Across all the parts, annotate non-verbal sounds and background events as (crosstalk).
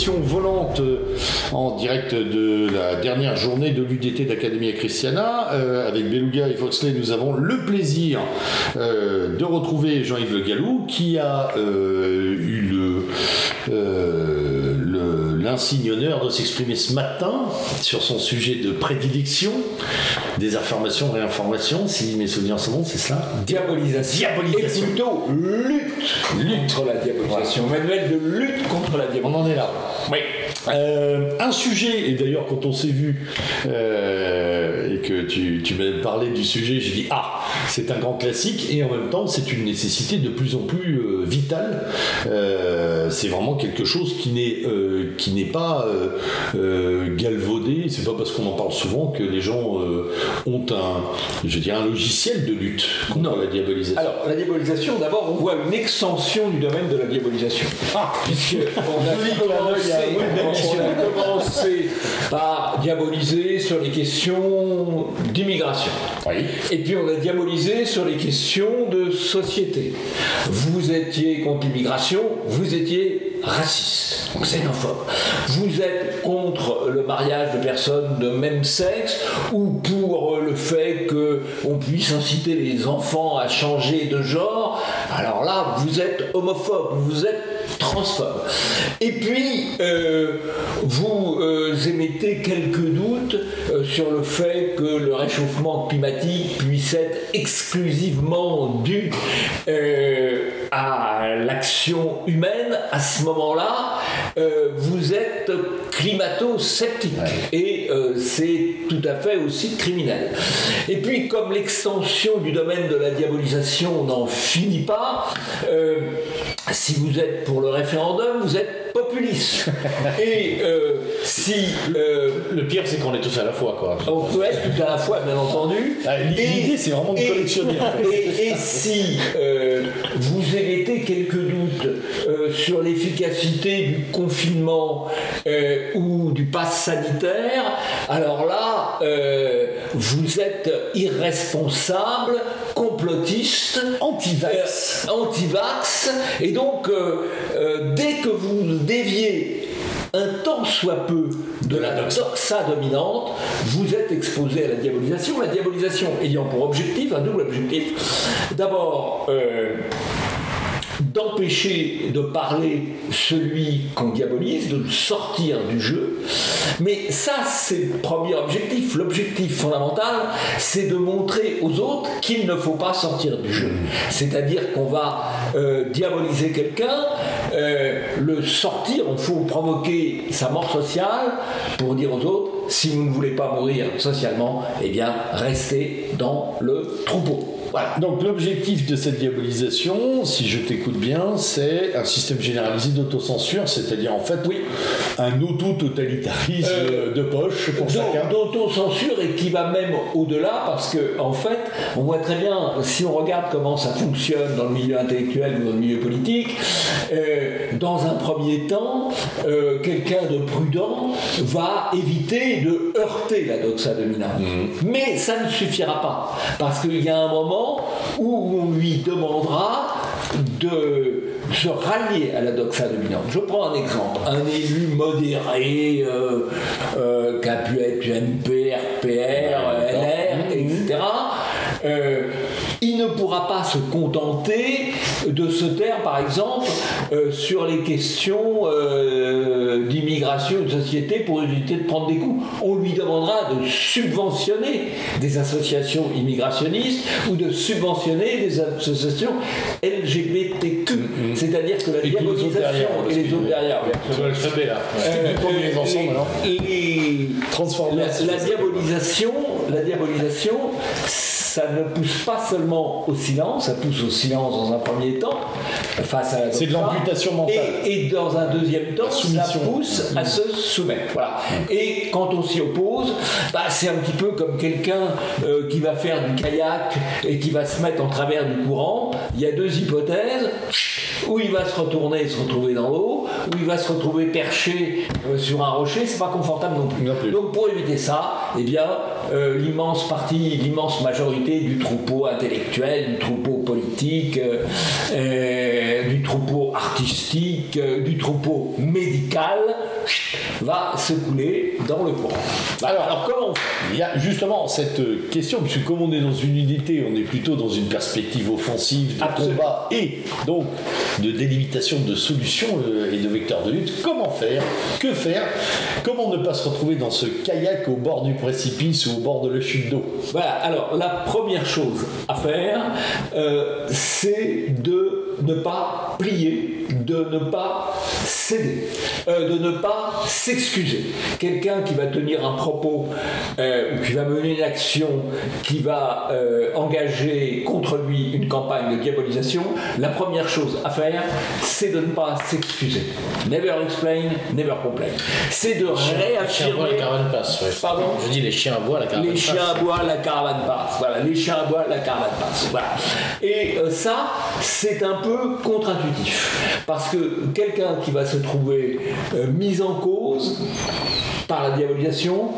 volante euh, en direct de la dernière journée de l'UDT d'Academia Christiana. Euh, avec Beluga et Foxley, nous avons le plaisir euh, de retrouver Jean-Yves Le Gallou qui a eu le. L'insigne honneur de s'exprimer ce matin sur son sujet de prédilection, des informations, réinformations, si mes souvenirs sont bons, c'est ça Diabolisation. Diabolisation. Et plutôt lutte, Lutte. contre la diabolisation. Manuel de lutte contre la On diabolisation. en est là. Oui. Euh, un sujet, et d'ailleurs quand on s'est vu euh, et que tu, tu m'as parlé du sujet, j'ai dit ah, c'est un grand classique et en même temps c'est une nécessité de plus en plus euh, vitale. C'est vraiment quelque chose qui n'est qui n'est pas galvaudé. C'est pas parce qu'on en parle souvent que les gens ont un, je un logiciel de lutte contre Non. la diabolisation. Alors, la diabolisation, d'abord, on voit une extension du domaine de la diabolisation. Ah, Puisque on a, On a commencé par diaboliser sur les questions d'immigration. oui. Et puis on a diabolisé sur les questions de société. Vous étiez contre l'immigration, vous étiez raciste, xénophobe. Vous êtes contre le mariage de personnes de même sexe ou pour le fait qu'on puisse inciter les enfants à changer de genre? Alors là, vous êtes homophobe, vous êtes transphobe. Et puis, euh, vous euh, émettez quelques doutes euh, sur le fait que le réchauffement climatique puisse être exclusivement dû à l'action humaine. À ce moment-là, euh, vous êtes climato-sceptique. Et euh, c'est tout à fait aussi criminel. Et puis, comme l'extension du domaine de la diabolisation n'en finit pas, euh, si vous êtes pour le référendum, vous êtes (laughs) Et euh, si euh, Le pire c'est qu'on est tous à la fois quoi. on peut être tout à la fois, bien entendu. Ah, l'idée, c'est vraiment de et- collectionner, en fait. Et, et si euh, vous émettez quelques doutes sur l'efficacité du confinement ou du pass sanitaire, alors là, vous êtes irresponsable, complotiste, Anti-vax. euh, anti-vax, et donc euh, euh, dès que vous déviez un tant soit peu de la doxa dominante, vous êtes exposé à la diabolisation. La diabolisation ayant pour objectif, un double objectif, d'abord d'empêcher de parler celui qu'on diabolise, de le sortir du jeu. Mais ça, c'est le premier objectif. L'objectif fondamental, c'est de montrer aux autres qu'il ne faut pas sortir du jeu. C'est-à-dire qu'on va euh, diaboliser quelqu'un, euh, le sortir, il faut provoquer sa mort sociale pour dire aux autres, si vous ne voulez pas mourir socialement, eh bien, restez dans le troupeau. Voilà. Donc l'objectif de cette diabolisation, si je t'écoute bien, c'est un système généralisé d'autocensure, c'est-à-dire en fait Oui. un auto-totalitarisme Euh, de poche pour chacun. D'autocensure et qui va même au-delà parce que en fait, on voit très bien, si on regarde comment ça fonctionne dans le milieu intellectuel ou dans le milieu politique, euh, dans un premier temps, euh, quelqu'un de prudent va éviter de heurter la doxa dominante. Mais ça ne suffira pas parce qu'il y a un moment où on lui demandera de se rallier à la doxa dominante. Je prends un exemple. Un élu modéré euh, euh, qui a pu être MP, RPR, LR, etc. euh, ne pourra pas se contenter de se taire, par exemple, euh, sur les questions euh, d'immigration et de société pour éviter de prendre des coups. On lui demandera de subventionner des associations immigrationnistes ou de subventionner des associations LGBTQ. C'est-à-dire que la Et diabolisation et les autres derrière. euh, la diabolisation, la diabolisation, ça ne pousse pas seulement au silence, ça pousse au silence dans un premier temps, face à la C'est de l'amputation mentale. Et, et dans un deuxième temps, ça pousse à se soumettre. Voilà. Et quand on s'y oppose, bah, c'est un petit peu comme quelqu'un euh, qui va faire du kayak et qui va se mettre en travers du courant. Il y a deux hypothèses. où il va se retourner et se retrouver dans l'eau, où il va se retrouver perché euh, sur un rocher, c'est pas confortable non plus. Non plus. Donc pour éviter ça, eh bien, euh, l'immense partie, l'immense majorité du troupeau intellectuel, du troupeau politique, euh, euh, du troupeau artistique, du troupeau médical, va se couler dans le courant. Alors- Alors, comment Il y a justement cette question, puisque comme on est dans une unité, on est plutôt dans une perspective offensive de Absolument. combat et donc de délimitation de solutions et de vecteurs de lutte. Comment faire? Que faire? Comment ne pas se retrouver dans ce kayak au bord du précipice ou bord de la chute d'eau. Voilà, alors la première chose à faire, euh, c'est de ne pas de ne pas céder, euh, de ne pas s'excuser. Quelqu'un qui va tenir un propos euh, qui va mener une action qui va euh, engager contre lui une campagne de diabolisation, la première chose à faire, c'est de ne pas s'excuser. Never explain, never complain. C'est de Les chiens réaffirmer. la caravane passe. ouais. Pardon? Je dis les chiens aboient, la caravane Les passe. chiens aboient, la caravane passe. Voilà, les chiens aboient, la caravane passe. Voilà. Et euh, ça, c'est un peu contre-intuitif. Parce que quelqu'un qui va se trouver euh, mis en cause par la diabolisation,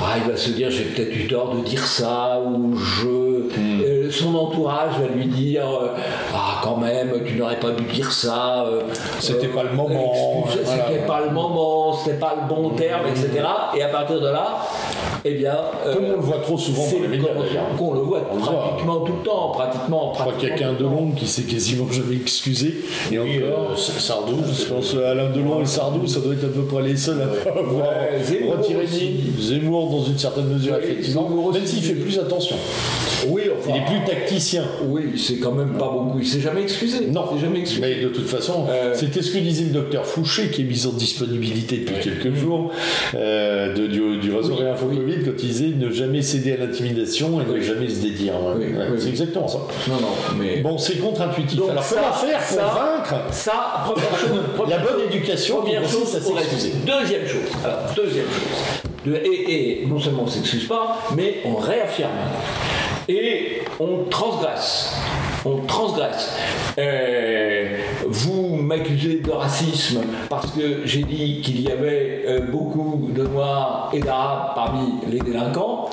ah, il va se dire j'ai peut-être eu tort de dire ça, ou je. euh, son entourage va lui dire euh, Ah, quand même, tu n'aurais pas dû dire ça. euh, C'était pas le moment, voilà. C'était pas le moment, c'était pas le bon terme, etc. Et à partir de là, eh bien. euh, Comme on le voit trop souvent c'est dans les médias qu'on- d'ailleurs. Qu'on le voit On le voit. pratiquement tout le temps, pratiquement. Je crois qu'il y a qu'un Delon qui s'est quasiment jamais excusé. Et Oui, encore, euh, Sardou, je pense Alain Delon et Sardou, ça doit être à peu près les seuls à avoir Ouais, Zemmour retiré aussi. Zemmour dans une certaine mesure, effectivement. Même s'il fait plus attention. Oui, enfin. Il est plus tacticien. Oui, c'est quand même pas beaucoup. Il s'est jamais excusé. Non, il s'est jamais excusé. mais de toute façon, Euh, c'était ce que disait le docteur Fouché, qui est mis en disponibilité depuis quelques jours, euh, de, du, du réseau Oui, Réinfo Covid, quand il disait ne jamais céder à l'intimidation et ne jamais se dédire. Oui, oui, c'est exactement ça. Non, non, mais. Bon, c'est contre-intuitif. Alors, ça, comment faire pour ça, vaincre Ça, première chose. (laughs) la bonne chose- éducation Première chose, reste. Deuxième chose. Alors, deuxième chose. De- et, et non seulement on ne s'excuse pas, mais on réaffirme. Et on transgresse. On transgresse. Euh, vous m'accusez de racisme parce que j'ai dit qu'il y avait euh, beaucoup de noirs et d'arabes parmi les délinquants.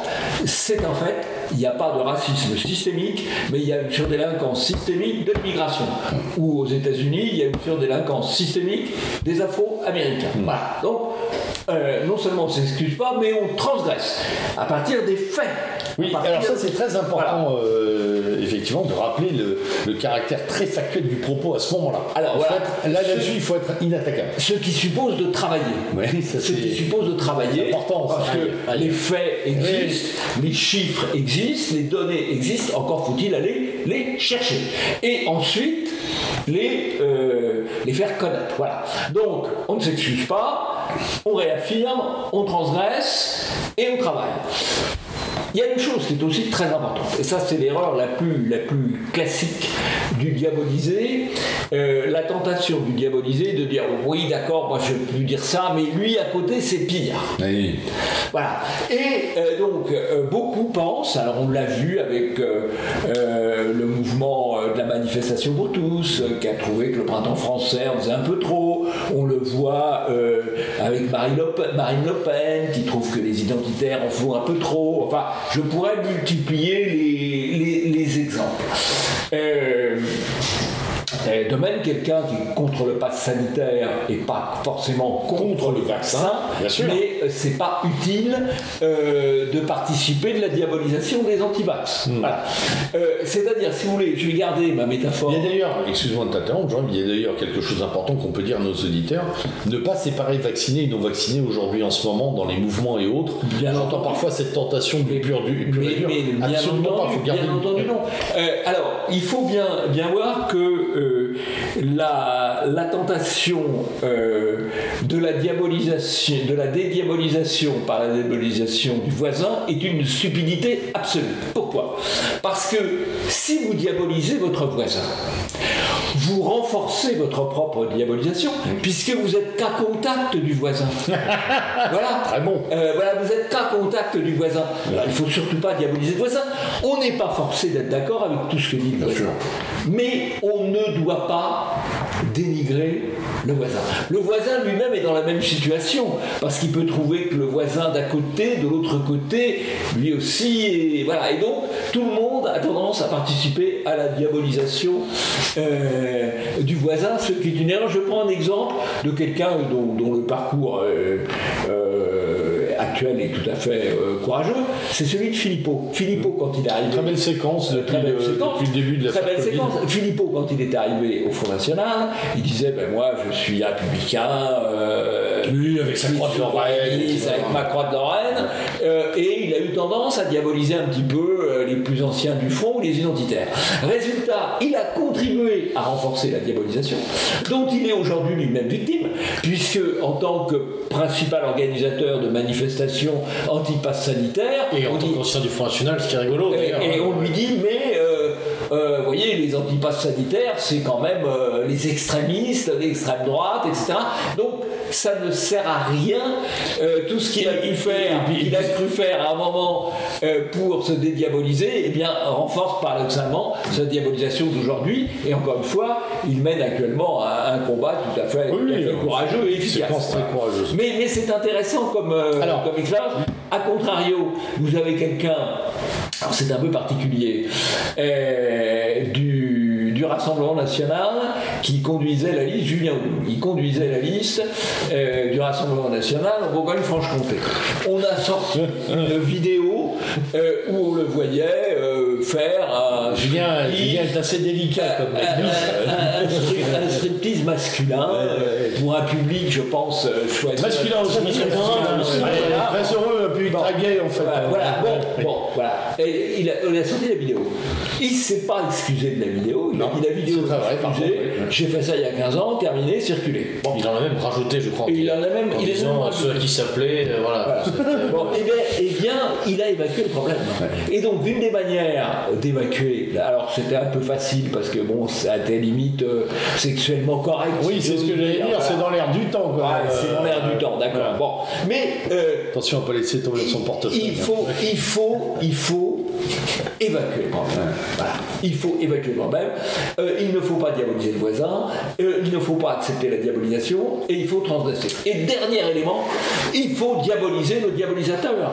C'est un fait. Il n'y a pas de racisme systémique, mais il y a une surdélinquance systémique de l'immigration. Ou aux États-Unis, il y a une surdélinquance systémique des Afro-Américains. Voilà. Donc, euh, non seulement on ne s'excuse pas, mais on transgresse à partir des faits. Oui, alors ça c'est très important, euh, effectivement, de rappeler le, le caractère très factuel du propos à ce moment-là. Alors, voilà. être- là, là-dessus, il faut être inattaquable. Ce qui suppose de travailler. Oui, ça, Ce qui suppose de travailler. C'est important. Parce que les faits existent, les chiffres existent, les données existent, encore faut-il aller les chercher. Et ensuite, les, euh, les faire connaître. Voilà. Donc, on ne s'excuse pas, on réaffirme, on transgresse et on travaille. Il y a une chose qui est aussi très importante, et ça c'est l'erreur la plus, la plus classique du diabolisé, euh, la tentation du diabolisé de dire oui d'accord, moi je peux dire ça, mais lui à côté c'est pire. Oui. Voilà. Et euh, donc, euh, beaucoup pensent, alors on l'a vu avec le mouvement de la manifestation pour tous, qui a trouvé que le printemps français en faisait un peu trop. On le voit avec Marine le, Pen, Marine Le Pen, qui trouve que les identitaires en font un peu trop. Enfin, je pourrais multiplier les, les- les exemples. Euh, euh, de même, quelqu'un qui est contre le pass sanitaire et pas forcément contre, le vaccin, sûr. mais euh, c'est pas utile euh, de participer de la diabolisation des antivax. Voilà. Euh, C'est-à-dire, si vous voulez, je vais garder ma métaphore. Il y a d'ailleurs, excuse-moi de t'interrompre, il y a d'ailleurs quelque chose d'important qu'on peut dire à nos auditeurs, ne pas séparer vaccinés et non vaccinés aujourd'hui en ce moment dans les mouvements et autres. J'entends parfois cette tentation du pur du pur Mais, et bien entendu, pas, il faut garder bien entendu non. Euh, alors, il faut bien, bien voir que la, tentation euh, de la diabolisation, de la dédiabolisation par la diabolisation du voisin est une stupidité absolue. Pourquoi? Parce que si vous diabolisez votre voisin, vous renforcez votre propre diabolisation, puisque vous êtes qu'à contact du voisin. (laughs) voilà. Très bon. Euh, voilà, vous êtes qu'à contact du voisin. Alors, il ne faut surtout pas diaboliser le voisin. On n'est pas forcé d'être d'accord avec tout ce que dit le voisin. Mais on ne doit pas dénigrer le voisin. Le voisin lui-même est dans la même situation, parce qu'il peut trouver que le voisin d'à côté, de l'autre côté, lui aussi, et voilà. Et donc, tout le monde a tendance à participer à la diabolisation euh, du voisin, ce qui est une erreur. Je prends un exemple de quelqu'un dont, le parcours euh, euh, actuel est tout à fait euh, courageux, c'est celui de Philippot. Philippot, quand il est arrivé. Très belle séquence depuis, Très belle le, séquence. depuis le début de la Très belle séquence. Philippot, quand il est arrivé au Front National, il disait ben moi je suis républicain. euh, Avec sa croix de Lorraine, Avec ma croix de Lorraine. euh, et il a eu tendance à diaboliser un petit peu euh, les plus anciens du Front ou les identitaires. Résultat, il a contribué à renforcer la diabolisation, dont il est aujourd'hui lui-même victime, puisque en tant que principal organisateur de manifestations anti-pass sanitaire, Et en tant qu'ancien du Front National, ce qui est rigolo et, et on lui dit, mais euh, euh, vous voyez, les antipasses sanitaires, c'est quand même euh, les extrémistes, l'extrême droite, etc. Donc, ça ne sert à rien. Euh, tout ce qu'il a pu faire, qu'il a cru faire à un moment euh, pour se dédiaboliser, eh bien, renforce paradoxalement sa diabolisation d'aujourd'hui. Et encore une fois, il mène actuellement un, un combat tout à fait, Oui, tout à oui, fait oui. courageux et efficace. Très courageuse. Mais, mais c'est intéressant comme, euh, Alors. comme expérience. A contrario, vous avez quelqu'un, alors c'est un peu particulier, euh, du, du Rassemblement national qui conduisait la liste, Julien il conduisait la liste euh, du Rassemblement national en Bourgogne-Franche-Comté. On a sorti (laughs) une vidéo euh, où on le voyait euh, faire un Julien, est assez délicat comme mec. un- un strip- un striptease masculin pour un public, je pense, choisi. Masculin aussi, très, heureux, un public très gay en fait. Voilà, bon, bon, voilà. Et il, a, il a sorti la vidéo. Il ne s'est pas excusé de la vidéo. Il Non, a excusez, par contre, oui. J'ai fait ça il y a 15 ans, terminé, circulé. Bon. Il en a même rajouté, je crois. Et il en a même- en il a disant ceux à qui s'appelait, euh, voilà. Bon, eh bien, eh bien, il a évacué le problème. Et donc, une des manières d'évacuer, alors c'était un peu facile parce que bon, ça était limite euh, sexuellement correct. Oui, c'est ce que j'allais dire, c'est dans l'air du temps. Quoi. Ouais, c'est dans l'air du temps, d'accord. Bon, mais euh, Attention à ne pas laisser tomber son portefeuille. il faut, il faut, il faut évacuer le problème. Voilà. Il faut évacuer le problème. Euh, il ne faut pas diaboliser le voisin. euh, il ne faut pas accepter la diabolisation. Et il faut transgresser. Et dernier élément, il faut diaboliser le diabolisateur.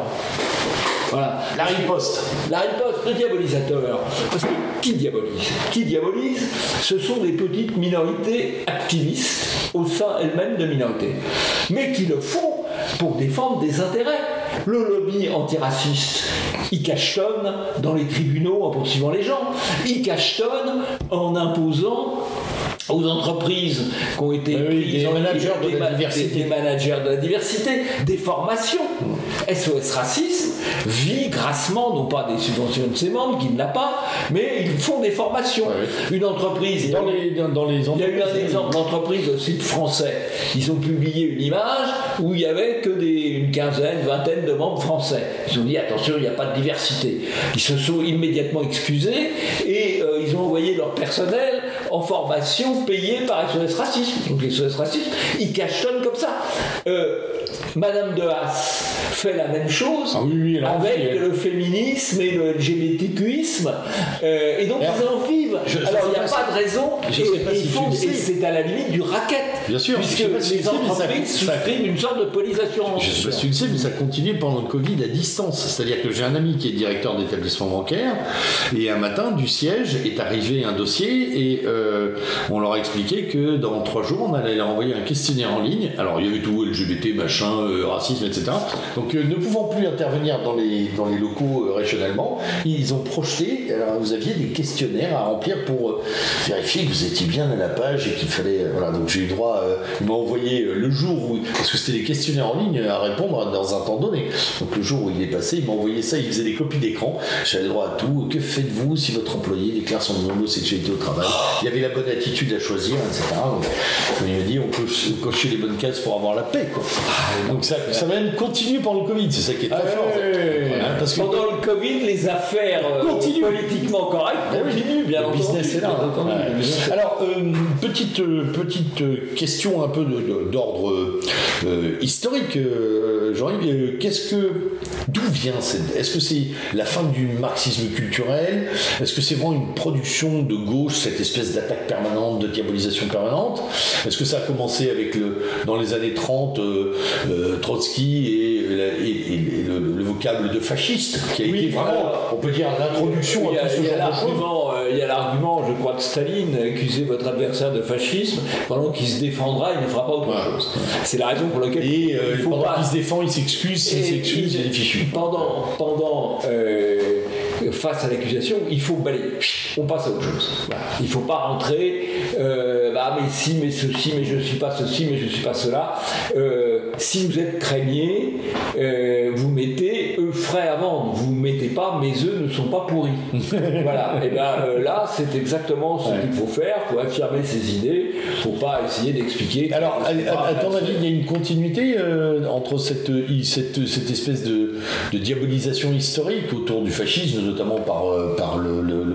Voilà. La riposte. La riposte, le diabolisateur. Parce que qui diabolise? Qui diabolise? Ce sont des petites minorités activistes au sein elles-mêmes de minorités. Mais qui le font pour défendre des intérêts. Le lobby antiraciste, il cachetonne dans les tribunaux en poursuivant les gens. Il cachetonne en imposant aux entreprises qui ont été Oui, oui, prises des managers de la diversité. des managers de la diversité, des formations. SOS Racisme vit grassement, non pas des subventions de ses membres, qu'il n'a pas, mais ils font des formations. Une entreprise, il y a Dans eu- les, dans, dans les il y a eu un entreprises, exemple d'entreprise de site français. Ils ont publié une image où il y avait que des, une quinzaine, vingtaine de membres français. Ils ont dit attention, il n'y a pas de diversité. Ils se sont immédiatement excusés et euh, ils ont envoyé leur personnel en formation payé par SOS Racisme. Donc les SOS Racisme, ils cachonnent comme ça. Euh, Madame de Haas fait la même chose Ah oui, oui, avec le féminisme et le LGBTQisme. Euh, et donc ils en vivent. je- je Alors il n'y a pas pas de raison. je et, et si c'est à la limite du racket. Bien sûr, Puisque si les entreprises souscrivent une sorte de polisation. Je sais pas si tu le sais, mais ça continue pendant le Covid à distance. C'est-à-dire que j'ai un ami qui est directeur d'établissement bancaire, et un matin, du siège, est arrivé un dossier, et euh, on leur a expliqué que dans trois jours, on allait leur envoyer un questionnaire en ligne. Alors, il y avait tout, LGBT, machin, euh, racisme, etc. Donc, euh, ne pouvant plus intervenir dans les, dans les locaux euh, régionalement, ils ont projeté, alors vous aviez des questionnaires à remplir pour vérifier que vous étiez bien à la page et qu'il fallait. voilà, donc j'ai eu droit, euh, il m'a envoyé le jour où. Parce que c'était des questionnaires en ligne à répondre dans un temps donné. Donc le jour où il est passé, il m'a envoyé ça, il faisait des copies d'écran. J'avais le droit à tout. Que faites-vous si votre employé déclare son homosexualité au travail? Il y avait la bonne attitude à choisir, etc. Donc, il m'a dit, on peut cocher les bonnes cases pour avoir la paix. Quoi. Donc ça, ça même continue pendant le Covid, c'est ça qui est très Ah, fort. Hein, parce que Pendant le Covid, les affaires euh, Continue. politiquement correctes continuent, bien le entendu. business est là. bien entendu. Ouais. Le business est là. Alors, euh, petite, euh, petite question un peu de- de- d'ordre euh, historique. Euh, euh, Jean-Yves, euh, qu'est-ce que, d'où vient cette, est-ce que c'est la fin du marxisme culturel? Est-ce que c'est vraiment une production de gauche, cette espèce d'attaque permanente, de diabolisation permanente? Est-ce que ça a commencé avec le, dans les années 30, euh, euh, Trotsky et, la- et- et le, le vocable de fasciste, qui a Oui, été vraiment, on peut dire, l'introduction à tout ce genre de choses? Il y a l'argument, je crois, de Staline, accusez votre adversaire de fascisme, pendant qu'il se défendra, il ne fera pas autre Ouais. chose. C'est la raison pour laquelle Et euh, il pendant pas... qu'il se défend, il s'excuse, s'il s'excuse, il est fichu. Pendant, pendant euh, face à l'accusation, il faut balayer. On passe à autre chose. Voilà. Il ne faut pas rentrer. Euh, bah, mais si, mais ceci, mais je ne suis pas ceci, mais je ne suis pas cela. Euh, si vous êtes crémier, euh, vous mettez œufs frais à vendre. Vous ne mettez pas mes œufs ne sont pas pourris. (laughs) voilà. Et ben euh, là, c'est exactement ce qu'il faut faire. Il faut affirmer ses idées. Il ne faut pas essayer d'expliquer. Alors, à, à- ton avis, il y a une continuité euh, entre cette, cette, cette espèce de, de diabolisation historique autour du fascisme, notamment par, par le, le- le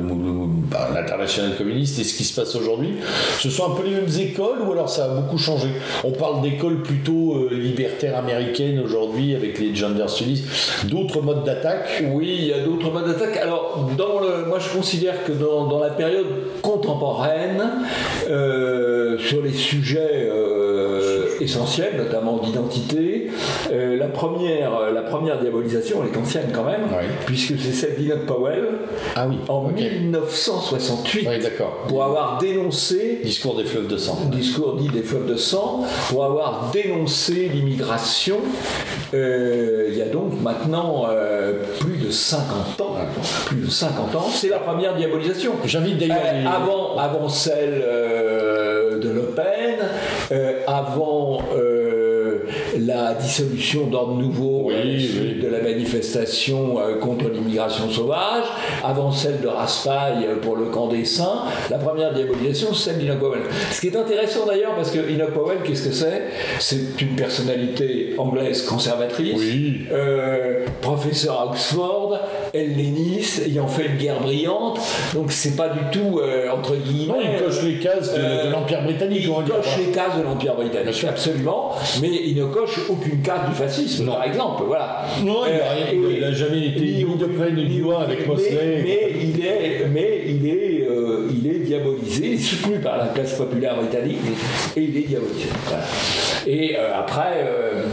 par l'international communiste, et ce qui se passe aujourd'hui Ce sont un peu les mêmes écoles ou alors ça a beaucoup changé? On parle d'écoles plutôt euh, libertaires américaines aujourd'hui avec les gender studies, d'autres modes d'attaque? Oui, il y a d'autres modes d'attaque. Alors, moi je considère que dans, dans la période contemporaine, euh, sur les sujets euh, essentiels, notamment d'identité, euh, la, première, la première diabolisation, elle est ancienne quand même, puisque c'est celle d'Enoch Powell Ah oui, en ok. 1968 Oui, d'accord. pour avoir dénoncé Discours des fleuves de sang. discours dit des fleuves de sang, pour avoir dénoncé l'immigration euh, il y a donc maintenant euh, plus de 50 ans. Plus de 50 ans, c'est la première diabolisation. J'invite d'ailleurs Euh, avant, avant celle euh, de Le Pen, euh, avant euh, la dissolution d'ordre nouveau Oui, oui. de la manifestation euh, contre l'immigration sauvage, avant celle de Raspail euh, pour le camp des saints, la première diabolisation, c'est celle d'Enoch Powell. Ce qui est intéressant d'ailleurs, parce que Enoch Powell, qu'est-ce que c'est? C'est une personnalité anglaise conservatrice, Oui. euh, professeur à Oxford, helléniste, ayant fait une guerre brillante, donc c'est pas du tout, euh, entre guillemets... Non, il coche les cases de, euh, de l'Empire britannique, il coche les cases de l'Empire britannique, absolument, mais il ne coche aucune case du fascisme, Non. par exemple, voilà. Non, il a Euh, rien- il a jamais été ni de près ni de loin avec mais- Mosley. Mais, il est, mais il est, euh, il est diabolisé, soutenu par la classe populaire britannique, et il est diabolisé. Voilà. Et euh, après. euh,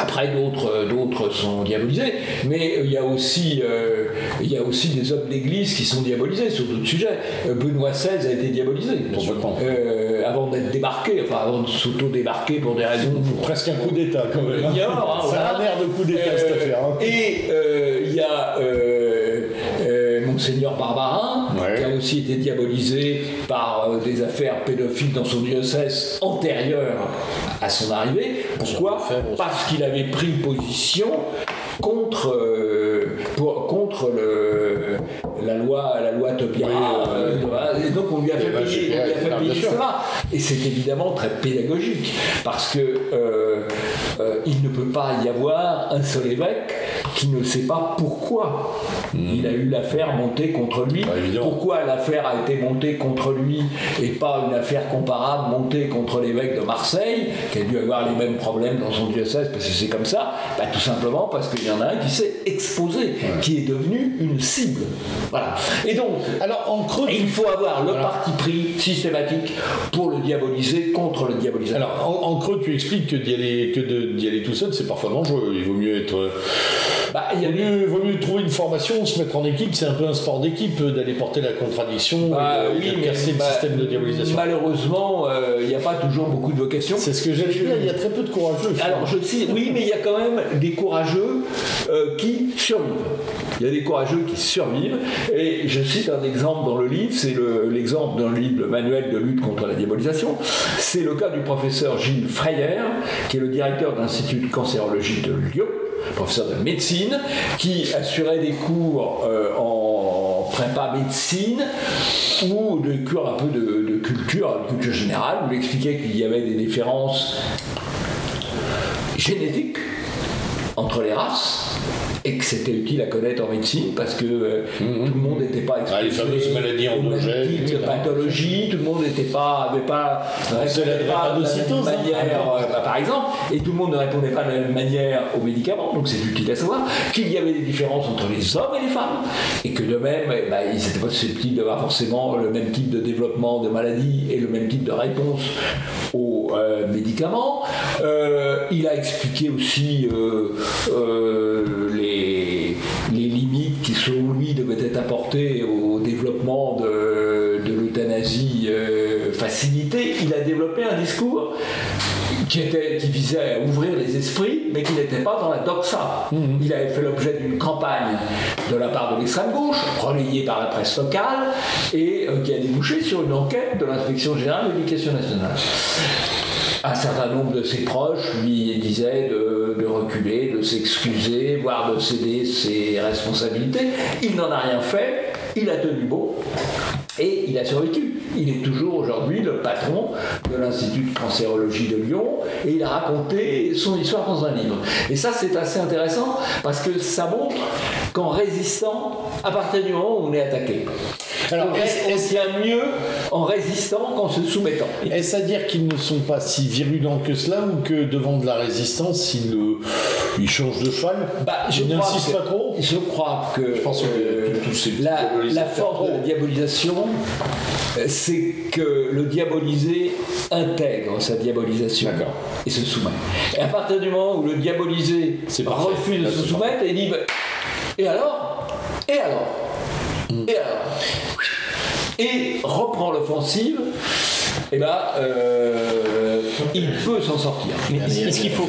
après, d'autres, d'autres sont diabolisés, mais il y a aussi, euh, il y a aussi des hommes d'église qui sont diabolisés sur d'autres sujets. Benoît XVI a été diabolisé, Complètement. euh, avant d'être débarqué, enfin avant de s'auto-débarquer pour des raisons Presque un coup d'État, quand même. hein. Ignore, hein, Ça a de coup d'État, Euh, cette affaire. hein. Et euh, il y a euh, euh, Monseigneur Barbarin, Ouais. qui a aussi été diabolisé par euh, des affaires pédophiles dans son diocèse antérieures à son arrivée. Pourquoi? Parce qu'il avait pris position contre, euh, pour- contre le, la loi, la loi Taubira. Oui, euh, donc on lui a fait Et ben, payer, on lui a fait bien payer cela. Et c'est évidemment très pédagogique parce que euh, euh, il ne peut pas y avoir un seul évêque qui ne sait pas pourquoi il a eu l'affaire montée contre lui. Bah, pourquoi l'affaire a été montée contre lui et pas une affaire comparable montée contre l'évêque de Marseille, qui a dû avoir les mêmes problèmes dans son diocèse parce que c'est comme ça? Bah, Tout simplement parce qu'il y en a un qui s'est exposé, qui est devenu une cible. Voilà. Et donc, Alors, en creux, il faut avoir le parti pris systématique pour le diaboliser contre le diabolisateur. alors, en, en creux, tu expliques que d'y aller, que de- d'y aller tout seul, c'est parfois dangereux. Il vaut mieux être. Bah, il y a vaut mieux, vaut mieux trouver une formation, se mettre en équipe. C'est un peu un sport d'équipe euh, d'aller porter la contradiction Bah, et de, oui, de mais casser le bah, système de diabolisation. Malheureusement, euh, il n'y a pas toujours beaucoup de vocations. C'est ce que j'allais dire. Il y a très peu de courageux. Alors je sais, oui, mais il y a quand même des courageux euh, qui survivent. Il y a des courageux qui survivent. Et je cite un exemple dans le livre, c'est le- l'exemple d'un livre, le manuel de lutte contre la diabolisation. C'est le cas du professeur Gilles Freyer, qui est le directeur de l'Institut de cancérologie de Lyon, professeur de médecine, qui assurait des cours euh, en prépa médecine ou des cours un peu de, de culture, de culture générale, où il expliquait qu'il y avait des différences génétique entre les races et que c'était utile à connaître en médecine parce que euh, tout le monde n'était pas Ah, les fameuses maladies endogènes, pathologies, tout le monde n'était pas, avait pas, répondait pas de la hein. manière, euh, bah, par exemple, et tout le monde ne répondait pas de la même manière aux médicaments, donc c'est utile à savoir qu'il y avait des différences entre les hommes et les femmes, et que de même, eh ben, ils n'étaient pas susceptibles d'avoir forcément le même type de développement de maladie et le même type de réponse aux euh, médicaments. Euh, il a expliqué aussi les, les limites qui, selon apportées au développement de, de l'euthanasie euh, facilitée. Il a développé un discours qui, était, qui visait à ouvrir les esprits, mais qui n'était pas dans la doxa. Il avait fait l'objet d'une campagne de la part de l'extrême gauche, relayée par la presse locale, et euh, qui a débouché sur une enquête de l'inspection générale de l'éducation nationale. Un certain nombre de ses proches lui disaient de, reculer, de s'excuser, voire de céder ses responsabilités. Il n'en a rien fait, il a tenu bon. Et il a survécu. Il est toujours aujourd'hui le patron de l'Institut de cancérologie de Lyon et il a raconté son histoire dans un livre. Et ça, c'est assez intéressant parce que ça montre qu'en résistant, à partir du moment où on est attaqué, Alors, on, on tient mieux en résistant qu'en se soumettant? Est-ce à dire qu'ils ne sont pas si virulents que cela ou que devant de la résistance, ils, euh, ils changent de cheval? Bah, je que- pas trop? Je crois que Je pense que euh, tous la, la force de la diabolisation, euh, c'est que le diabolisé intègre sa diabolisation et se soumet. Et à partir du moment où le diabolisé refuse de se soumettre, il dit bah, Et alors? Et alors? Et alors Et reprend l'offensive, et ben, euh, il peut s'en sortir. Mais est-ce il y a- est-ce qu'il faut,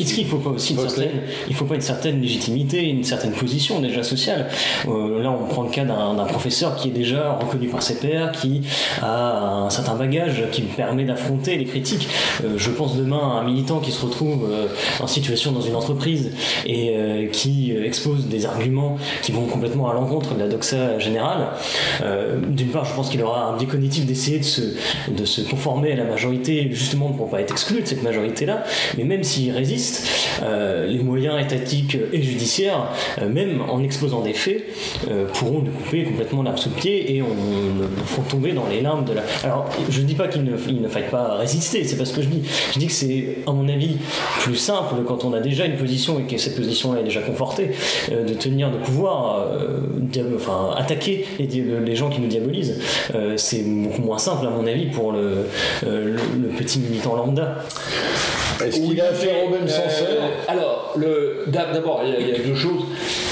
est-ce qu'il faut pas aussi une certaine, il faut pas une certaine légitimité, une certaine position déjà sociale. Euh, là, on prend le cas d'un professeur qui est déjà reconnu par ses pairs, qui a un certain bagage qui lui permet d'affronter les critiques. Euh, je pense demain à un militant qui se retrouve euh, en situation dans une entreprise et euh, qui expose des arguments qui vont complètement à l'encontre de la doxa générale. Euh, D'une part, je pense qu'il aura un biais cognitif d'essayer de se, de se conformer à la majorité, justement pour pas être exclu de cette majorité-là. Mais même s'il résiste, euh, les moyens étatiques et judiciaires, euh, même en exposant des faits, euh, pourront lui couper complètement l'herbe sous le pied et on, le font tomber dans les larmes de la. Alors, je dis pas qu'il ne, il ne faille pas résister, c'est pas ce que je dis. Je dis que c'est, à mon avis, plus simple quand on a déjà une position et que cette position est déjà confortée, de tenir, de pouvoir enfin, attaquer les, les gens qui nous diabolisent. C'est beaucoup moins simple, à mon avis, pour le, euh, le, le petit militant lambda. Est-ce qu'il a affaire au même censeur Alors, d'abord, il y, y a deux choses.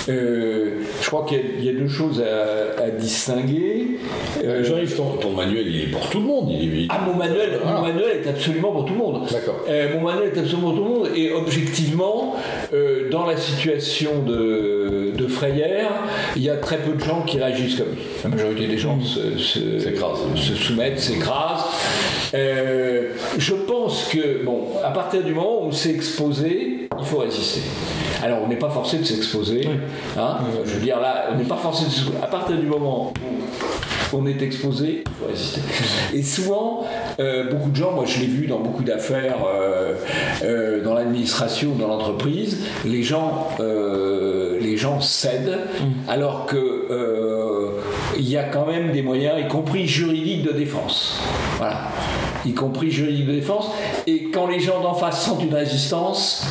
Euh, je crois qu'il y a- il y, a deux choses à, à distinguer. Euh, Jean-Yves, ton, ton manuel, il est pour tout le monde. Il est, ah, mon manuel, mon manuel est absolument pour tout le monde. D'accord. Euh, mon manuel est absolument pour tout le monde. Et objectivement, euh, dans la situation de, de Frayère, il y a très peu de gens qui réagissent comme lui. La majorité des gens se, se- soumettent, s'écrasent. Euh, je pense que, bon, à partir du moment où on s'est exposé, il faut résister. Alors, on n'est pas forcé de s'exposer. hein. Je veux dire, là, on n'est pas forcé de s'exposer. À partir du moment où on est exposé, il faut résister. Et souvent, euh, beaucoup de gens, moi je l'ai vu dans beaucoup d'affaires, euh, euh, dans l'administration, dans l'entreprise, les gens, les gens cèdent, alors que euh, il y a quand même des moyens, y compris juridiques de défense. Voilà. Y compris juridiques de défense. Et quand les gens d'en face sentent une résistance,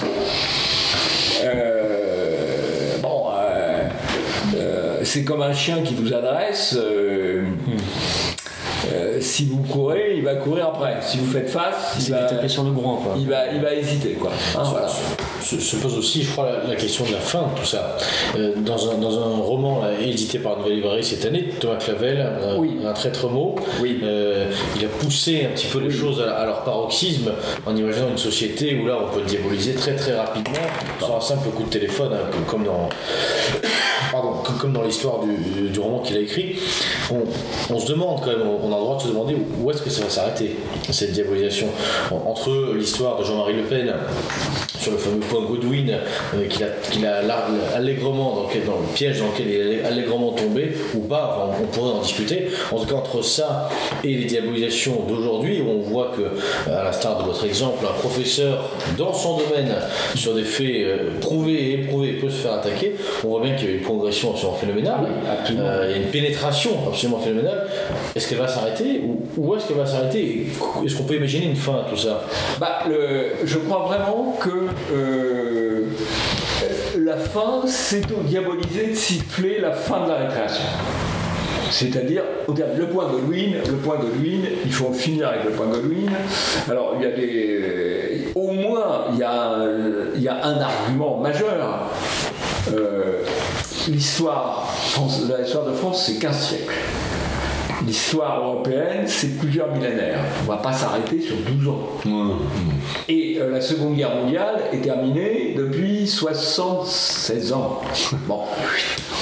euh, bon, euh, euh, c'est comme un chien qui vous adresse. si vous courez, il va courir après. Si vous faites face, il va, taper sur le groin, quoi. il va, il va hésiter. Quoi. Hein, voilà. Se, se pose aussi, je crois, la, la question de la fin de tout ça. Euh, dans, un, dans un roman là, édité par Nouvelle Librairie cette année, Thomas Clavel, un, Oui. un traître mot, Oui. euh, il a poussé un petit peu les choses à, à leur paroxysme en imaginant une société où là on peut diaboliser très très rapidement sur un simple coup de téléphone, hein, comme- comme dans. Pardon, comme- dans l'histoire du, roman qu'il a écrit, on, se demande quand même, on, a le droit de se demander où est-ce que ça va s'arrêter, cette diabolisation. En- Entre l'histoire de Jean-Marie Le Pen sur le fameux point Godwin euh, qu'il a, allègrement, dans, le piège dans lequel il est allègrement tombé, ou pas, on pourrait en discuter. En tout cas, entre ça et les diabolisations d'aujourd'hui, où on voit que, à l'instar de votre exemple, un professeur dans son domaine, sur des faits euh, prouvés et éprouvés, peut se faire attaquer, on voit bien qu'il y a une progression absolument phénoménale. Oui. Euh, il y a une pénétration absolument phénoménale. Est-ce qu'elle va s'arrêter ou où est-ce qu'elle va s'arrêter Est-ce qu'on peut imaginer une fin à tout ça? Bah, le- je crois vraiment que euh, la fin, c'est au diabolisé de siffler la fin de la récréation. C'est-à-dire, le point Godwin, le point Godwin, il faut en finir avec le point Godwin. Alors, il y a des. Au moins, il y a, un- il y a un argument majeur. Euh, l'histoire, de France, c'est 15 siècles. L'histoire européenne, c'est plusieurs millénaires. On ne va pas s'arrêter sur 12 ans. Et euh, la Seconde Guerre mondiale est terminée depuis 76 ans. (laughs) Bon,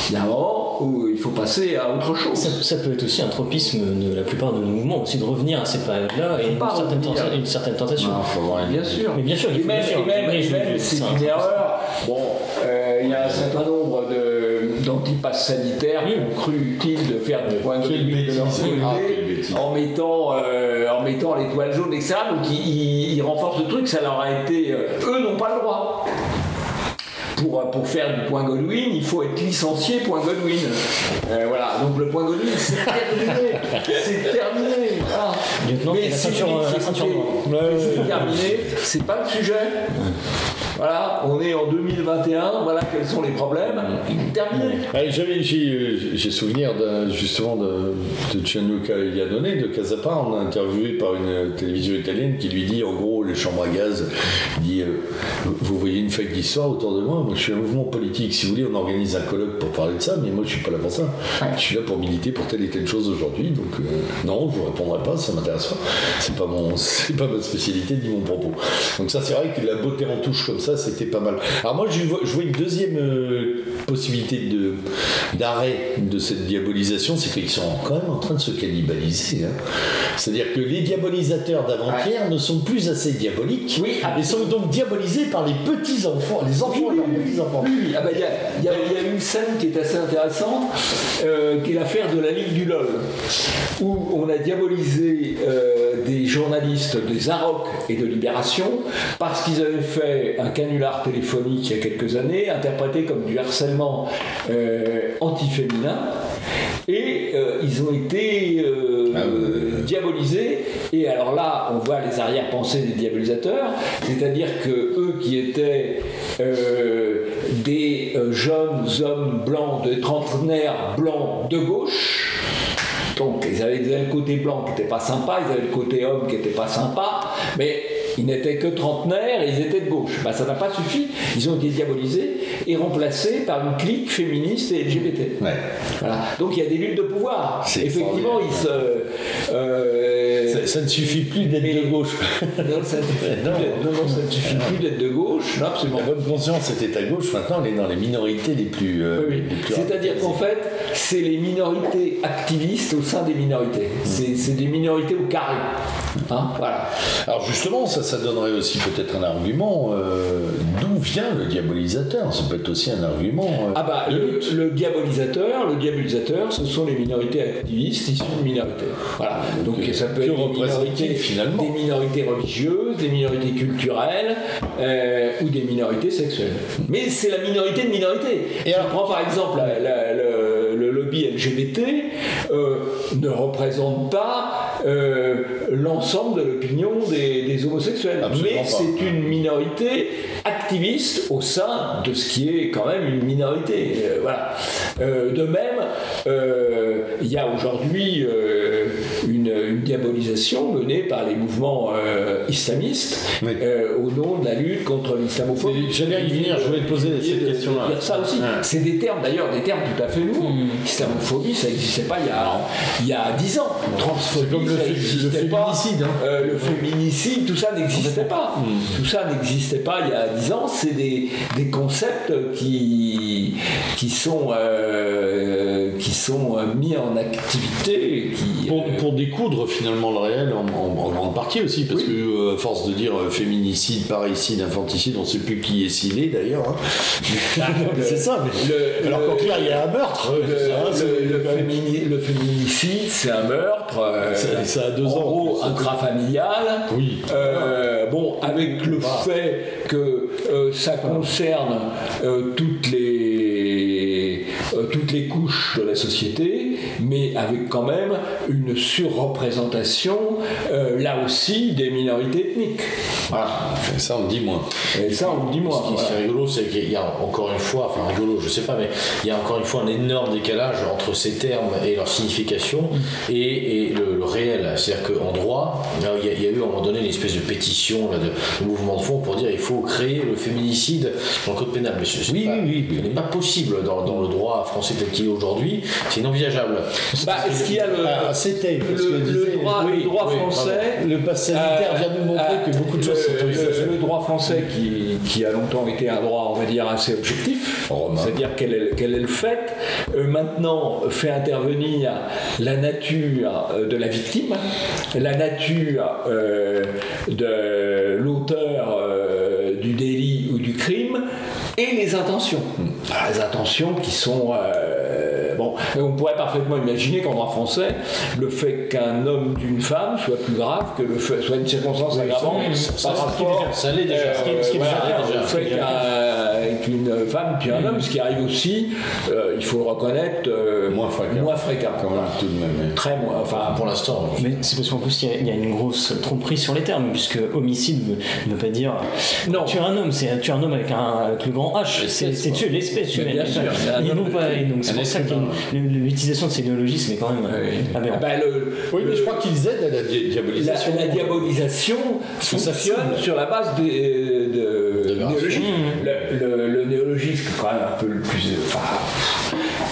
il y a un moment où il faut passer à autre chose. Ça, ça peut être aussi un tropisme de la plupart de nos mouvements, aussi de revenir à ces périodes-là et une pas certaine, tenta- une certaine tentation. Non, faut avoir une- Bien sûr. Mais bien sûr, il et faut même, bien sûr. et même- Mais et je- même, je- c'est c'est une un- erreur. Bon, euh, il y a un certain nombre de- d'antipasses sanitaires qui ont cru utile de faire du point de leur Ah, en mettant, euh, en mettant l'étoile jaune, etc. Donc ils, ils- ils renforcent le truc, ça leur a été. euh, eux n'ont pas le droit. Pour, euh, pour faire du point Godwin, il faut être licencié point Godwin. Euh, voilà, donc le point Godwin, c'est (laughs) terminé. c'est terminé. Mais noire. c'est terminé, c'est pas le sujet. Voilà, on est en 2021, voilà quels sont les problèmes. Terminé. J'ai euh, j'ai souvenir justement de, de Gianluca Iannone de Casapar, interviewé par une télévision italienne qui lui dit en gros les chambres à gaz, il dit euh, vous voyez une fake d'histoire autour de moi, moi je suis un mouvement politique, si vous voulez on organise un colloque pour parler de ça, mais moi je suis pas là pour ça. Je suis là pour militer pour telle et telle chose aujourd'hui, donc euh, non je vous répondrai pas, ça m'intéresse pas. C'est pas mon (laughs) c'est pas ma spécialité ni mon propos. Donc ça c'est vrai que la beauté en touche comme ça c'était pas mal. Alors moi je vois, je une deuxième euh, possibilité de d'arrêt de cette diabolisation, c'est qu'ils sont quand même en train de se cannibaliser. hein. C'est-à-dire que les diabolisateurs d'avant-hier ne sont plus assez diaboliques, Oui, et sont donc diabolisés par les petits enfants, les enfants leurs. Oui, oui. Ah bah, il y, a, il y a- il y a une scène qui est assez intéressante, euh, qui est l'affaire de la Ligue du LOL, où on a diabolisé euh, des journalistes des Arocs et de Libération parce qu'ils avaient fait un canular téléphonique il y a quelques années, interprété comme du harcèlement euh, antiféminin, et euh, ils ont été euh, Ah, diabolisés. Et alors là, on voit les arrière-pensées des diabolisateurs, c'est-à-dire que eux qui étaient euh, des euh, jeunes hommes blancs, de trentenaires blancs de gauche, donc ils avaient, ils avaient le côté blanc qui n'était pas sympa, ils avaient le côté homme qui n'était pas sympa, mais ils n'étaient que trentenaires et ils étaient de gauche. Ben, ça n'a pas suffi, ils ont été diabolisés et remplacés par une clique féministe et LGBT. Ouais. Voilà. Donc il y a des luttes de pouvoir. Effectivement, ils se. euh, Ça, ça ne suffit plus d'être de gauche. (laughs) non, ça ne suffit plus Non. d'être- non, non, ça ne suffit plus d'être de gauche. Non, absolument. La bonne conscience était à gauche, maintenant elle est dans les minorités les plus. euh, Oui, oui. C'est-à-dire qu'en fait, c'est les minorités activistes au sein des minorités. C'est des minorités au carré. Hein, voilà. Alors justement, ça, ça donnerait aussi peut-être un argument. euh, D'où vient le diabolisateur? Ça peut être aussi un argument. euh, Ah bah, le, diabolisateur, le diabolisateur, ce sont les minorités activistes issues de minorités. Voilà. Donc ça peut être des minorités, finalement. des minorités religieuses, des minorités culturelles euh, ou des minorités sexuelles. Mais c'est la minorité de minorité. Et on prend par exemple la- la- le, le lobby LGBT ne représente pas euh, l'ensemble de l'opinion des, des homosexuels. Absolument Mais c'est une minorité activiste au sein de ce qui est quand même une minorité. Euh, voilà. Euh, de même, euh, il y a aujourd'hui euh, une, une diabolisation menée par les mouvements euh, islamistes Oui. euh, au nom de la lutte contre l'islamophobie. J'allais y venir, je voulais te poser cette question-là. Ça aussi, Ouais. c'est des termes d'ailleurs, des termes tout à fait nouveaux. Islamophobie, ça n'existait pas il y a, il y a 10 ans. Transphobie, le ça n'existait pas. féminicide, hein. Euh, le féminicide, tout ça n'existait pas. Tout ça n'existait pas il y a 10 ans. C'est des, des concepts qui, qui sont, euh, qui sont euh, mis en activité. Qui, Pour, euh, pour découdre finalement le réel en, en- en grande partie aussi, parce que euh, à force de dire féminicide, parricide, infanticide, on ne sait plus qui est ciné d'ailleurs. hein. (laughs) le- c'est ça, mais. le- Alors qu'en clair, il y a un meurtre. le, c'est ça, le- c'est- le fémini- le féminicide, c'est un meurtre. euh, Ça- ça a deux en ans. gros, intrafamilial. Oui. Euh, bon, avec le fait que euh, ça concerne euh, toutes les toutes les couches de la société, mais avec quand même une surreprésentation euh, là aussi des minorités ethniques. Voilà. Ça, on dit moins. Et ça, on dit Ce moi. qui voilà. est rigolo, c'est qu'il y a encore une fois, enfin rigolo, je sais pas, mais il y a encore une fois un énorme décalage entre ces termes et leur signification et, et le, le réel. C'est-à-dire qu'en droit, il y, a, il y a eu à un moment donné une espèce de pétition, là, de, de mouvement de fond pour dire il faut créer le féminicide dans le code pénal. Mais ce, Oui, pas- oui, oui. Ce n'est pas possible dans, dans le droit français tel qu'il est aujourd'hui, c'est inenvisageable. Bah, est-ce qu'il y a le, Ah, c'était. le, droit, oui, le droit oui, français pardon. Le pass sanitaire Euh, vient nous montrer euh, que beaucoup de choses sont le, envisagées. le droit français qui, qui a longtemps été un droit, on va dire, assez objectif, c'est-à-dire quel est, quel est le fait, euh, maintenant fait intervenir la nature euh, de la victime, la nature euh, de l'auteur euh, du délit ou du crime, et les intentions. Alors, les intentions qui sont... euh, bon, on pourrait parfaitement imaginer qu'en droit français, le fait qu'un homme d'une femme soit plus grave que le fait, soit une circonstance aggravante ça, par ça, rapport ça l'est déjà. euh, Ce qui est- ce qui est voilà, déjà- déjà- le fait qu'un- qu'une femme tue un homme, ce qui arrive aussi, euh, il faut le reconnaître, euh, Moins fréquent. moins fréquent. Quand même, tout de même. Très moins. Enfin, Pour l'instant, Mais c'est parce qu'en plus, il y a- il y, a une grosse tromperie sur les termes, puisque homicide ne veut pas dire Non. tuer un homme, c'est tuer un homme avec, un, avec le grand H, c'est tuer l'espèce humaine. bien sûr, Ils n'ont pas, et donc c'est pour ça que l'utilisation de ces néologismes est quand même euh, aberrante. bah, le- Oui, mais je crois qu'ils aident à la di- la, diabolisation. la diabolisation fonctionne sur la base des- de, De néologisme. Le, néologisme, quand même un peu le plus. Enfin,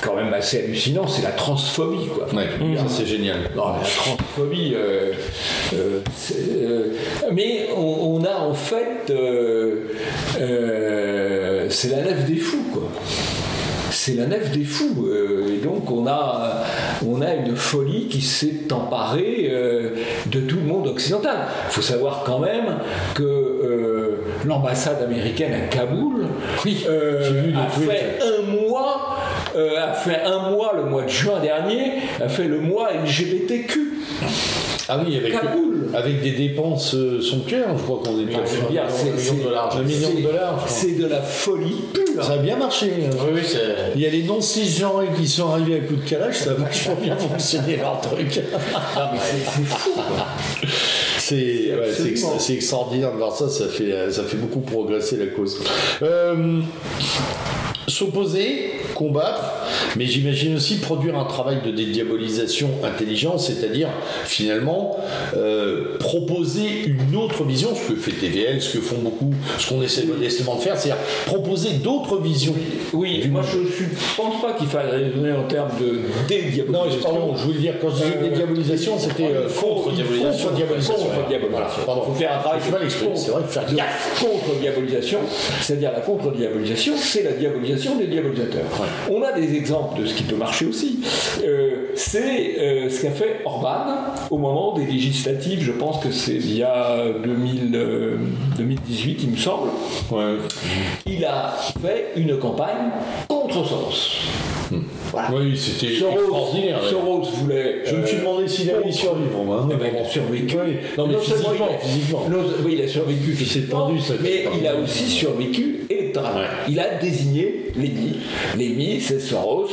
quand même assez hallucinant, c'est la transphobie, quoi. Ouais, ça, c'est génial. Non, la transphobie. euh, euh, euh, mais on, on a en fait. c'est la nef des fous, quoi. C'est la nef des fous. euh, et donc on a, on a une folie qui s'est emparée euh, de tout le monde occidental. Il faut savoir quand même que euh, l'ambassade américaine à Kaboul vu les a tweets. fait un mois, euh, a fait un mois le mois de juin dernier, a fait le mois LGBTQ. Ah oui, avec, Kaboul. avec des dépenses euh, je crois qu'on est c'est- million de dollars. C'est de la folie pure. Ça a bien marché. hein. oui. Il y a les non-cisgenres qui sont arrivés à coup de calage, ça a vachement bien (laughs) fonctionné leur truc. Ah, c'est fou. ouais, extraordinaire de voir ça, ça fait, ça fait beaucoup progresser la cause. Euh, S'opposer, combattre, mais j'imagine aussi produire un travail de dédiabolisation intelligent, c'est-à-dire finalement euh, proposer une autre vision, ce que fait TVL, ce que font beaucoup, ce qu'on essaie modestement de faire, c'est-à-dire proposer d'autres visions. Oui, moi je ne pense pas qu'il faille raisonner en termes de Non, dédiabolisation. pardon, je voulais dire, quand je disais Euh, dédiabolisation, c'était euh, contre-diabolisation. contre-diabolisation. Contre-diabolisation. Pardon. Faut faire un travail de contre-diabolisation, c'est-à-dire la contre-diabolisation, c'est la diabolisation des diabolisateurs. On a des exemples de ce qui peut marcher aussi. Euh, c'est euh, ce qu'a fait Orban au moment des législatives, je pense que c'est il y a 2000, euh, 2018, il me semble. Ouais. Il a fait une campagne contre Soros. Voilà. Oui, c'était extraordinaire. Soros voulait. Je me suis demandé s'il allait y survivre, moi. eh ben, il a survécu. Oui. Non, mais Non physiquement, il a- physiquement. non, oui, il a survécu physiquement, tendu, ça, mais il a aussi survécu Ouais. Il a désigné l'ennemi. L'ennemi, c'est Soros.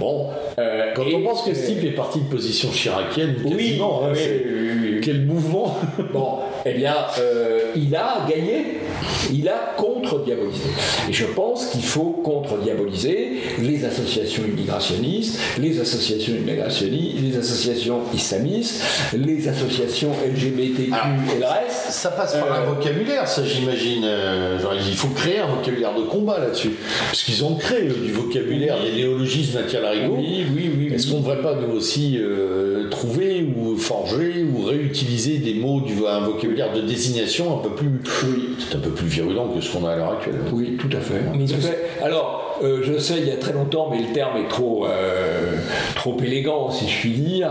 Bon, euh, Quand on pense que ce type est parti de position chiracienne, oui, quasiment, hein, oui. quel mouvement Bon, eh bien, euh, il a gagné, il a contre-diabolisé. Et je pense qu'il faut contre-diaboliser les associations immigrationnistes, les associations immigrationnistes, les associations islamistes, les associations LGBTQ et le reste. Ça passe par un Euh, vocabulaire, ça j'imagine. euh, genre, il faut créer un vocabulaire de combat là-dessus. Parce qu'ils ont créé du vocabulaire, des néologismes à larigot. Oui, oui, oui. Est-ce oui. qu'on ne devrait pas nous aussi euh, trouver ou forger ou réutiliser des mots, du, un vocabulaire de désignation un peu plus, c'est un peu plus virulent que ce qu'on a à l'heure actuelle Oui, tout à fait. Mais Tout à est-ce que fait. Alors, euh, je sais, il y a très longtemps, mais le terme est trop, euh, trop élégant, si je puis dire.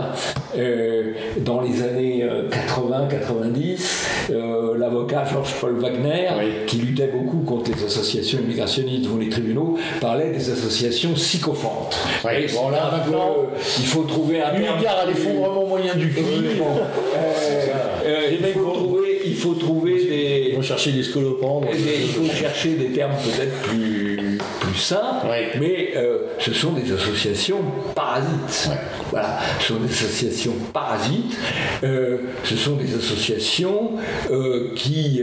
Euh, dans les années 80-90, euh, l'avocat Georges-Paul Wagner, Oui. qui luttait beaucoup contre les associations immigrationnistes devant les tribunaux, parlait des associations sycophantes. Oui, bon, là, un peu- maintenant, il faut trouver un égard à l'effondrement moyen du Euh, euh, il, faut faut trouver des, ils vont chercher des scolopendres. et des- il faut chercher des termes peut-être plus, plus simples, Ouais. mais euh, ce sont des associations parasites. Voilà, ce sont des associations parasites, euh, ce sont des associations euh, qui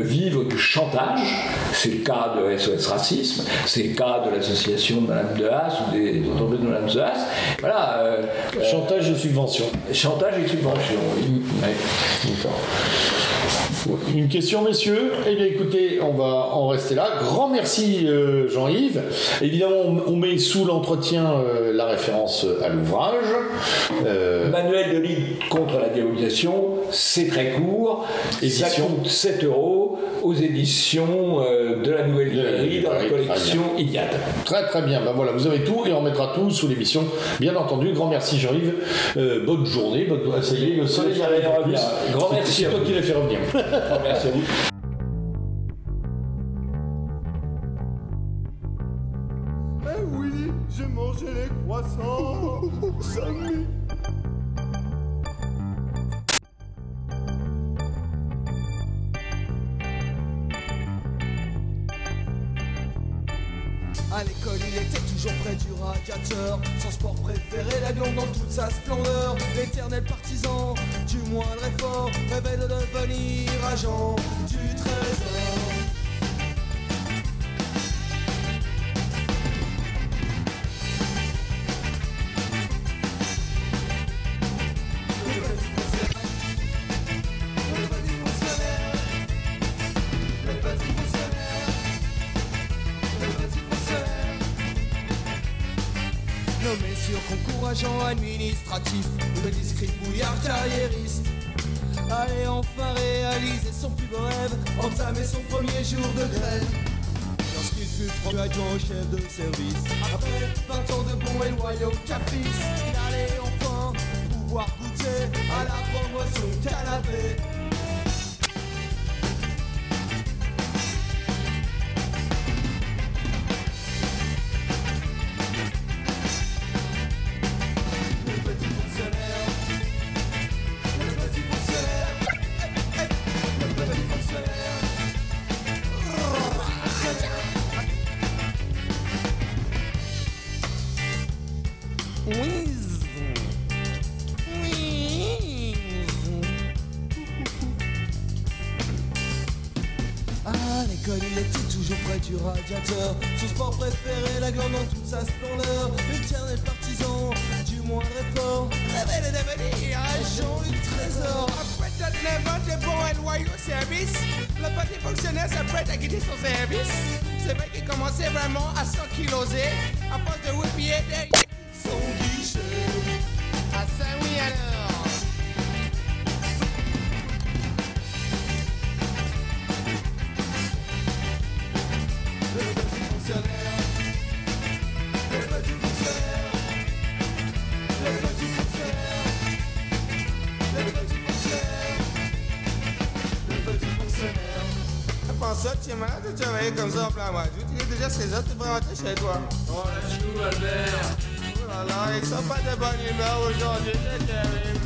vivent du chantage. C'est le cas de SOS Racisme, c'est le cas de l'association de Madame de Haas ou des entreprises de Madame de Haas. Voilà, Chantage de subvention. chantage et subvention. oui. Ouais. D'accord. Une question, messieurs Eh bien, écoutez, on va en rester là. Grand merci, euh, Jean-Yves. Évidemment, on, met sous l'entretien euh, la référence à l'ouvrage. Euh, Manuel de lutte contre la diabolisation, c'est très court. Et ça Édition. coûte 7 euros aux éditions euh, de la Nouvelle Librairie dans la collection Iliade. Très très bien, ben voilà, vous avez tout et on mettra tout sous l'émission, bien entendu. Grand merci Jean-Yves, Euh, bonne journée, bonne... ah, ça y est, le soleil arrive en plus. Grand C'est- merci C'est à toi qui l'as fait revenir. Merci à vous. Eh oui, j'ai mangé les croissants. (laughs) du radiateur. Son sport préféré, l'avion dans toute sa splendeur. L'éternel partisan du moindre effort rêvait de devenir agent du trésor. Premier jour de grève. Lorsqu'il fut promu adjoint au chef de service, après 20 ans de bons et loyaux caprices, il allait enfin pouvoir goûter à la promotion canapé. Pense ça, tu es malade de travailler comme ça en plein mois d'août. Il est déjà 16 heures, tu peux rentrer chez toi. Oh, laisse-nous, Albert. Oh là là, ils sont pas de bonne humeur aujourd'hui, c'est terrible.